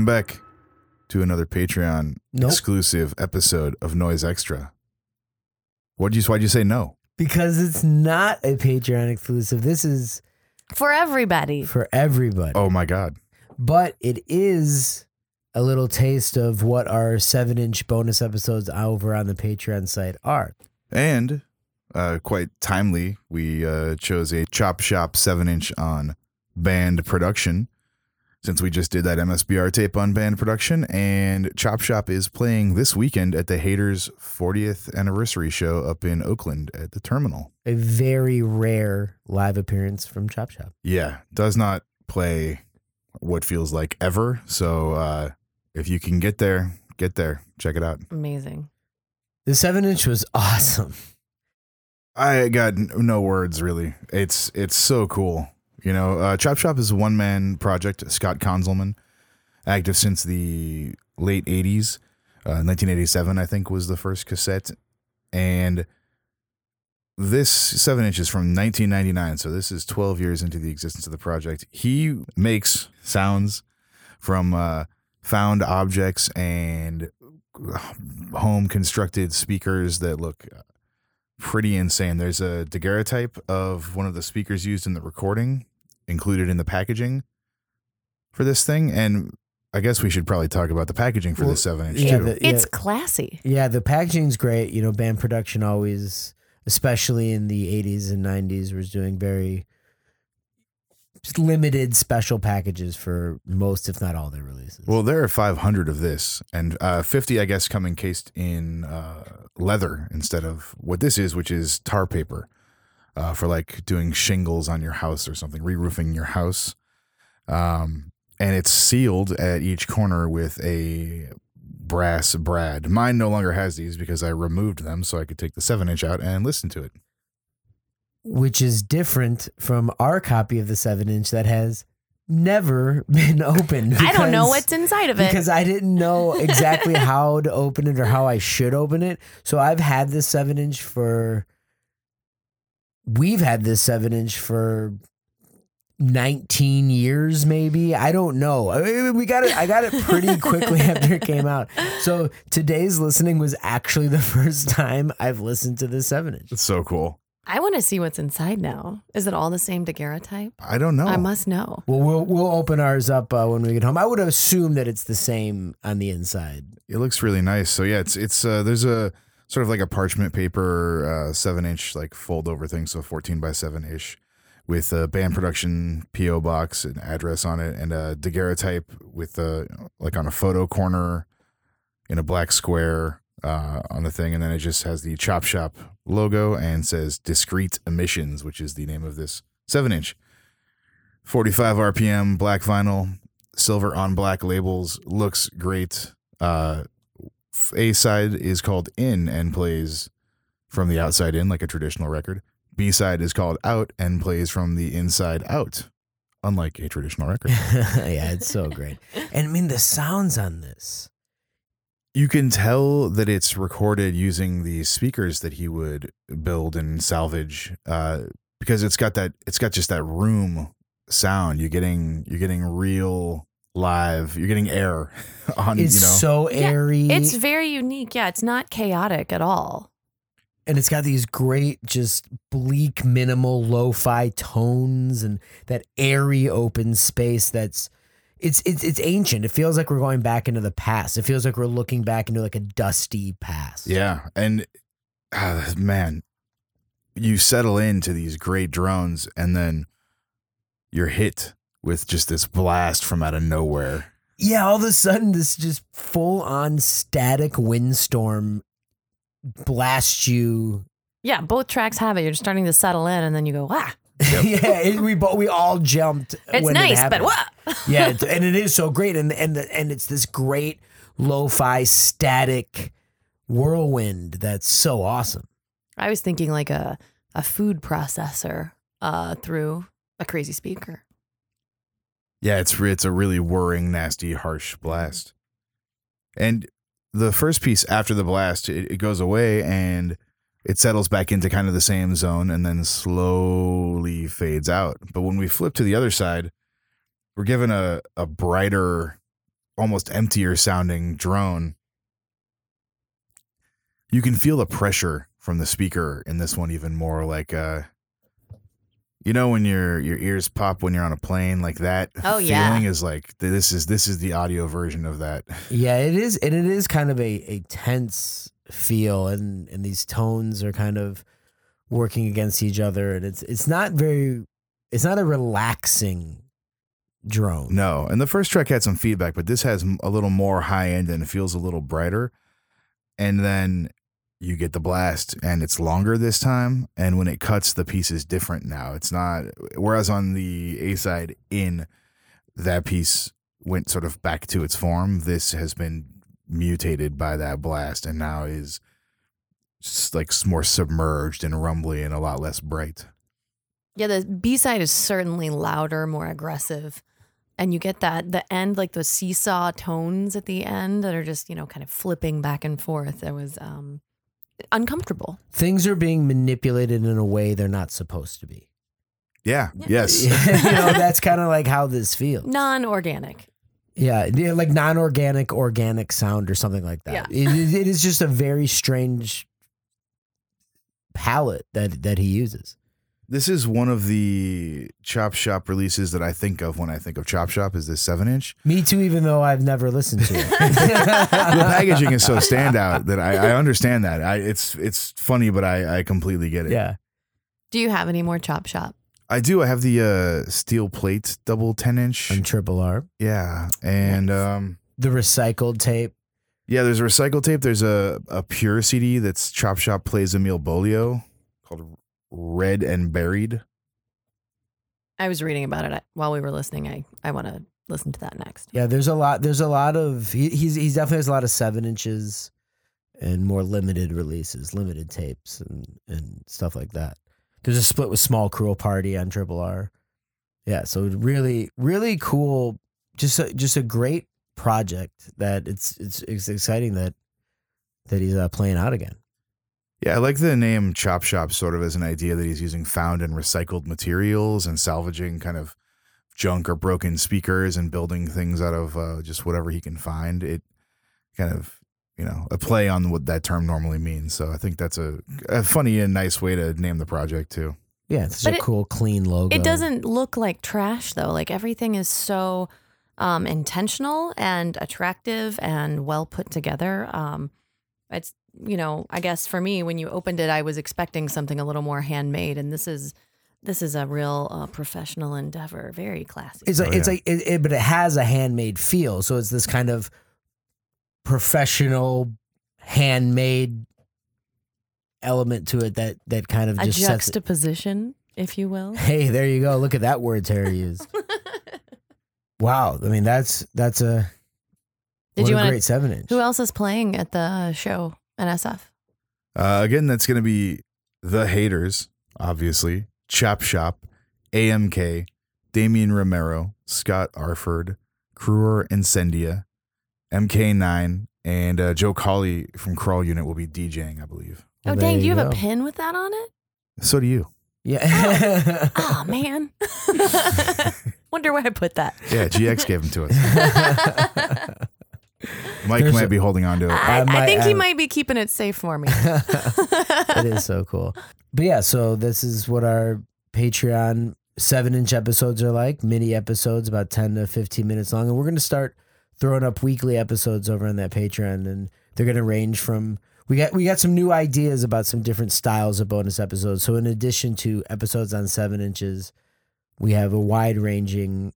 Welcome back to another Patreon Nope. exclusive episode of Noise Extra. What'd you why'd you say no? Because it's not a Patreon exclusive. This is For everybody. for everybody. Oh my god. But it is a little taste of what our seven inch bonus episodes over on the Patreon site are. And uh, quite timely, we uh, chose a Chop Shop 7 inch on Banned Production since we just did that MSBR tape on Banned Production. And Chop Shop is playing this weekend at the Haters 40th anniversary show up in Oakland at the terminal. A very rare live appearance from Chop Shop. Yeah, does not play what feels like ever. So uh, if you can get there, get there. Check it out. Amazing. The seven inch was awesome. I got no words really. It's it's so cool. You know, uh, Chop Shop is a one man project. Scott Konzelmann, active since the late '80s. Uh, 1987, I think, was the first cassette, and this seven inches from 1999. So this is 12 years into the existence of the project. He makes sounds from uh, found objects and home constructed speakers that look pretty insane. There's a daguerreotype of one of the speakers used in the recording included in the packaging for this thing. And I guess we should probably talk about the packaging for Well, this seven inch yeah, too. the- It's classy. Yeah, the packaging's great. You know, Banned Production always, especially in the 80s and 90s, was doing very limited special packages for most, if not all, their releases. well, there are 500 of this, and uh, 50, I guess, come encased in uh, leather instead of what this is, which is tar paper uh, for like doing shingles on your house or something, re roofing your house. Um, and it's sealed at each corner with a brass brad. Mine no longer has these because I removed them so I could take the seven inch out and listen to it. which is different from our copy of the seven inch that has never been opened. I don't know what's inside of it. because I didn't know exactly how to open it or how I should open it. So I've had this seven inch for. We've had this seven inch for 19 years, maybe. I don't know. I mean, we got it. I got it pretty quickly after it came out. So today's listening was actually the first time I've listened to this seven inch. It's so cool. I want to see what's inside now. Is it all the same daguerreotype? I don't know. I must know. Well, we'll we'll open ours up uh, when we get home. I would assume that it's the same on the inside. It looks really nice. So yeah, it's it's uh, there's a sort of like a parchment paper uh, seven inch like fold over thing, so fourteen by seven ish, with a Banned Production PO box and address on it, and a daguerreotype with a like on a photo corner in a black square uh, on the thing, and then it just has the Chop Shop logo and says Discrete Emissions, which is the name of this seven inch, forty five RPM black vinyl, silver on black labels, looks great. Uh, a side is called In and plays from the outside in like a traditional record. B side is called Out and plays from the inside out, unlike a traditional record. yeah, it's so great. And I mean the sounds on this. you can tell that it's recorded using the speakers that he would build and salvage uh, because it's got that it's got just that room sound. You're getting you're getting real live. You're getting air on It's you know. so airy. It's very unique. Yeah, it's not chaotic at all. and it's got these great, just bleak, minimal lo-fi tones and that airy open space that's it's it's it's ancient. It feels like we're going back into the past. It feels like we're looking back into like a dusty past. Yeah, and ah, man, you settle into these great drones, and then you're hit with just this blast from out of nowhere. Yeah, all of a sudden this just full on static windstorm blasts you. Yeah, both tracks have it. You're just starting to settle in, and then you go, "Wow, yeah, it- we bo- we all jumped. it's when it nice, but what?" yeah, it's- and it is so great, and and the, and it's this great lo-fi static whirlwind that's so awesome. I was thinking like a a food processor uh, through a crazy speaker. Yeah, it's it's a really whirring, nasty, harsh blast. And the first piece after the blast, it, it goes away and it settles back into kind of the same zone and then slowly fades out. But when we flip to the other side, we're given a, a brighter almost emptier sounding drone. You can feel the pressure from the speaker in this one even more like uh you know when your your ears pop when you're on a plane like that Oh, yeah. feeling is like this is this is the audio version of that. Yeah, it is, and it is kind of a, a tense feel, and and these tones are kind of working against each other, and it's it's not very, it's not a relaxing drone. No, and the first track had some feedback, but this has a little more high end and it feels a little brighter. And then you get the blast, and it's longer this time. And when it cuts, the piece is different now. It's not. Whereas on the A side, in that piece went sort of back to its form. This has been mutated by that blast, and now is like more submerged and rumbly and a lot less bright. Yeah, the B side is certainly louder, more aggressive. And you get that the end, like the seesaw tones at the end that are just, you know, kind of flipping back and forth. It was um uncomfortable. Things are being manipulated in a way they're not supposed to be. Yeah. Yeah. Yes. you know, that's kind of like how this feels. Non-organic. Yeah, yeah, like non-organic, organic sound or something like that. Yeah. It, is- it is just a very strange palette that that he uses. This is one of the Chop Shop releases that I think of when I think of Chop Shop. Is this seven inch? Me too, even though I've never listened to it. the packaging is so standout that I, I understand that. I, it's it's funny, but I, I completely get it. yeah, Do you have any more Chop Shop? I do. I have the uh, steel plate double ten inch. And Triple R, Yeah, and Nice. um, the recycled tape. yeah, there's a recycle tape. There's a a pure CD that's Chop Shop plays Emil Beaulieau called Red and Buried. I was reading about it while we were listening. I, I want to listen to that next. Yeah, there's a lot. There's a lot of he, he's he's definitely has a lot of seven inches and more limited releases, limited tapes and and stuff like that. There's a split with Small Cruel Party on Triple R. Yeah, so really, really cool. Just a, just a great project that it's it's it's exciting that that he's uh, playing out again. Yeah, I like the name Chop Shop sort of as an idea that he's using found and recycled materials and salvaging kind of junk or broken speakers and building things out of uh, just whatever he can find. It kind of, you know, a play on what that term normally means. So I think that's a, a funny and nice way to name the project too. Yeah, it's But such a it- cool, clean logo. It doesn't look like trash though. Like everything is so um, intentional and attractive and well put together. Um, it's you know, I guess for me, when you opened it, I was expecting something a little more handmade, and this is this is a real uh, professional endeavor. Very classy. It's like Oh, it's yeah. like it, it, but it has a handmade feel. So it's this kind of professional handmade element to it that that kind of a just sets it. juxtaposition, if you will. Hey, there you go. Look at that word Terry used. Wow. I mean, that's that's a Did what you a want great seven inch. Who else is playing at the show? NSF. Uh, again, that's going to be The Haters, obviously, Chop Shop, AMK, Damion Romero, Scott Arford, Kruer Incendia, MK9, and uh, Joe Colley from Crawl Unit will be DJing, I believe. Oh Well, dang! there Do you have go. a pin with that on it? So do you. Yeah. Oh man. Wonder where I put that. Yeah, GX gave them to us. Mike There's might a- be holding on to it. I, I I might- think he I- might be keeping it safe for me. it is so cool. But yeah, so this is what our Patreon seven inch episodes are like mini episodes, about 10 to 15 minutes long. And we're going to start throwing up weekly episodes over on that Patreon. And they're going to range from, we got, we got some new ideas about some different styles of bonus episodes. So in addition to episodes on seven inches, we have a wide ranging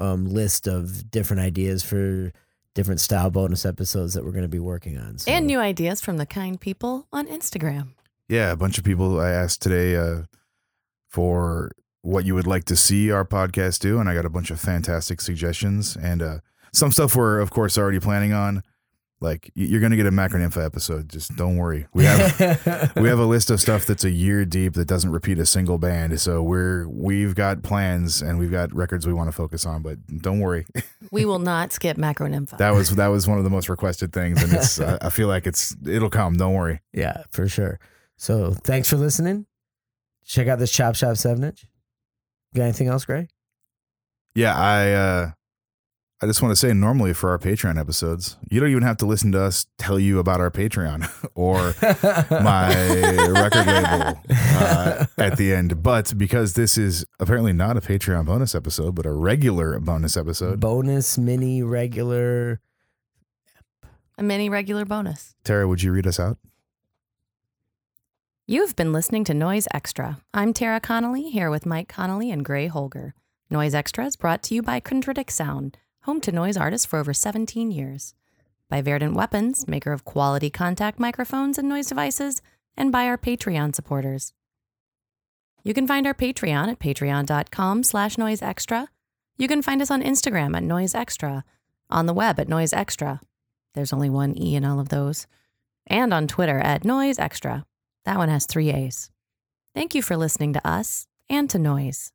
um, list of different ideas for different style bonus episodes that we're going to be working on. So. and new ideas from the kind people on Instagram. Yeah, a bunch of people I asked today uh, for what you would like to see our podcast do, and I got a bunch of fantastic suggestions and uh, some stuff we're of course already planning on. Like you're gonna get a Macronympha episode. Just don't worry. We have we have a list of stuff that's a year deep that doesn't repeat a single band. So we're we've got plans and we've got records we want to focus on. But don't worry. We will not skip Macronympha. That was that was one of the most requested things, and it's uh, I feel like it's it'll come. Don't worry. Yeah, for sure. So thanks for listening. Check out this Chop Shop 7 inch. Got anything else, Gray? Yeah, I uh I just want to say normally for our Patreon episodes, you don't even have to listen to us tell you about our Patreon or my record label uh, at the end. But because this is apparently not a Patreon bonus episode, but a regular bonus episode, Bonus, mini, regular. A mini regular bonus. Tara, would you read us out? You've been listening to Noise Extra. I'm Tara Connolly here with Mike Connolly and Gray Holger. Noise Extra is brought to you by Chondritic Sound, home to noise artists for over 17 years. By Verdant Weapons, maker of quality contact microphones and noise devices, and by our Patreon supporters. You can find our Patreon at patreon.com slash noiseextra. You can find us on Instagram at noiseextra, on the web at noiseextra. There's only one E in all of those. And on Twitter at noiseextra. That one has three A's. Thank you for listening to us and to Noise.